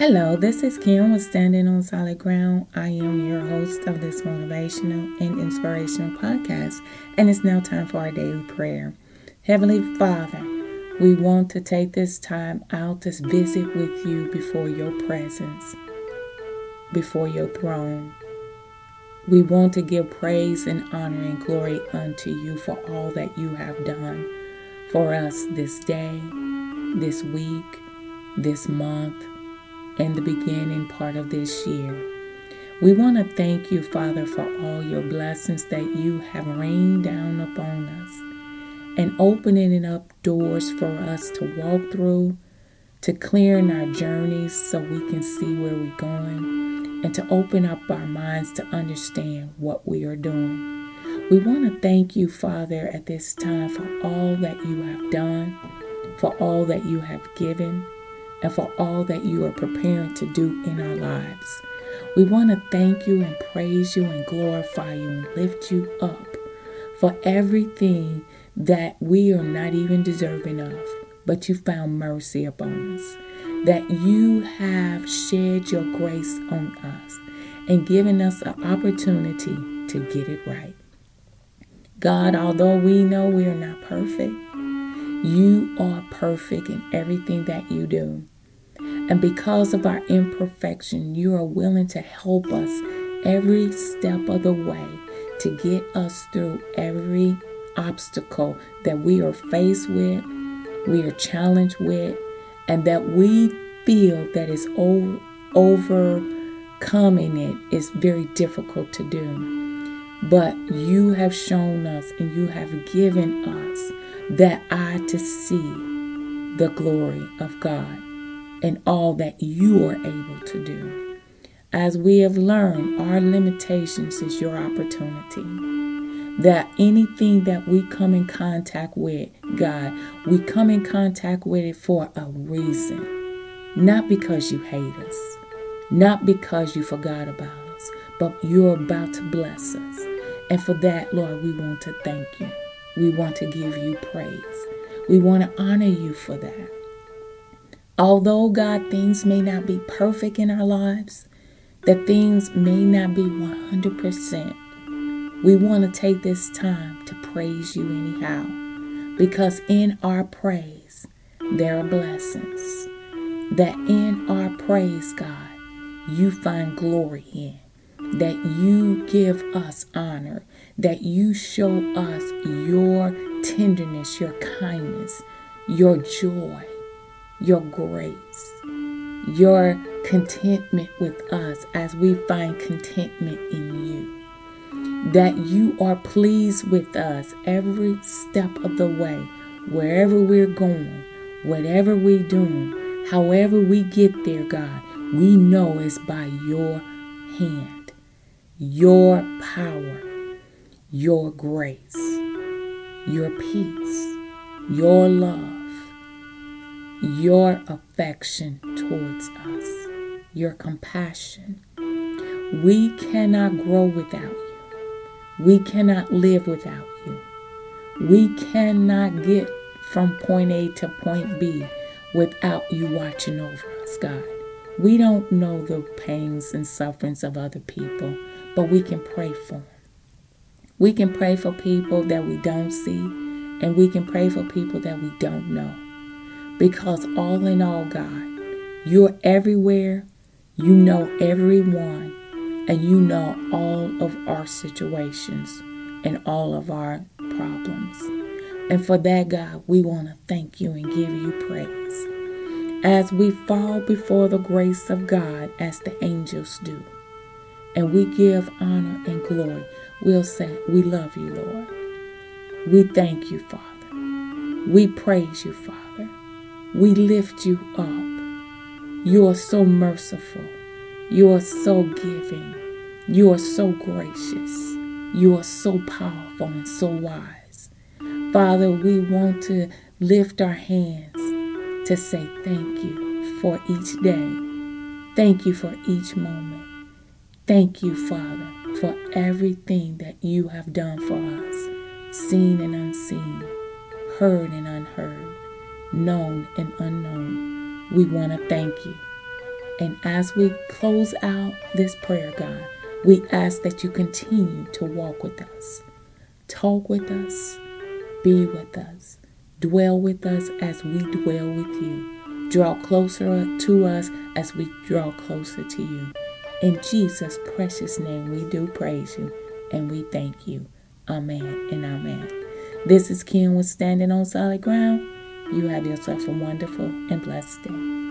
Hello, this is Kim with Standing on Solid Ground. I am your host of this motivational and inspirational podcast, and it's now time for our daily prayer. Heavenly Father, we want to take this time out to visit with you before your presence, before your throne. We want to give praise and honor and glory unto you for all that you have done for us this day, this week, this month and the beginning part of this year. We want to thank you, Father, for all your blessings that you have rained down upon us and opening up doors for us to walk through, to clearing our journeys so we can see where we're going, and to open up our minds to understand what we are doing. We want to thank you, Father, at this time for all that you have done, for all that you have given and for all that you are preparing to do in our lives. We want to thank you and praise you and glorify you and lift you up for everything that we are not even deserving of, but you found mercy upon us. That you have shed your grace on us and given us an opportunity to get it right. God, although we know we are not perfect, you are perfect in everything that you do. And because of our imperfection, you are willing to help us every step of the way to get us through every obstacle that we are faced with, we are challenged with, and that we feel that is over, overcoming it is very difficult to do. But you have shown us and you have given us that eye to see the glory of God and all that you are able to do. As we have learned, our limitations is your opportunity. That anything that we come in contact with, God, we come in contact with it for a reason. Not because you hate us, not because you forgot about us, but you're about to bless us. And for that, Lord, we want to thank you. We want to give you praise. We want to honor you for that. Although God, things may not be perfect in our lives, that things may not be 100%, we want to take this time to praise you anyhow. Because in our praise, there are blessings. That in our praise, God, you find glory in. That you give us honor. That you show us your tenderness, your kindness, your joy your grace, your contentment with us as we find contentment in you. That you are pleased with us every step of the way, wherever we're going, whatever we're doing, however we get there, God, we know it's by your hand, your power, your grace, your peace, your love your affection towards us, your compassion. We cannot grow without you. We cannot live without you. We cannot get from point A to point B without you watching over us, God. We don't know the pains and sufferings of other people, but we can pray for them. We can pray for people that we don't see, and we can pray for people that we don't know. Because all in all, God, you're everywhere, you know everyone, and you know all of our situations and all of our problems. And for that, God, we want to thank you and give you praise. As we fall before the grace of God as the angels do, and we give honor and glory, we'll say, We love you, Lord. We thank you, Father. We praise you, Father. We lift you up. You are so merciful. You are so giving. You are so gracious. You are so powerful and so wise. Father, we want to lift our hands to say thank you for each day. Thank you for each moment. Thank you, Father, for everything that you have done for us, seen and unseen, heard and unheard known and unknown. We want to thank you And as we close out this prayer, God, we ask that you continue to walk with us, talk with us, be with us, dwell with us as we dwell with you. Draw closer to us as we draw closer to you. In Jesus' precious name, we do praise you and we thank you. Amen and amen. This is Kim with Standing on Solid Ground. You have yourself a wonderful and blessed day.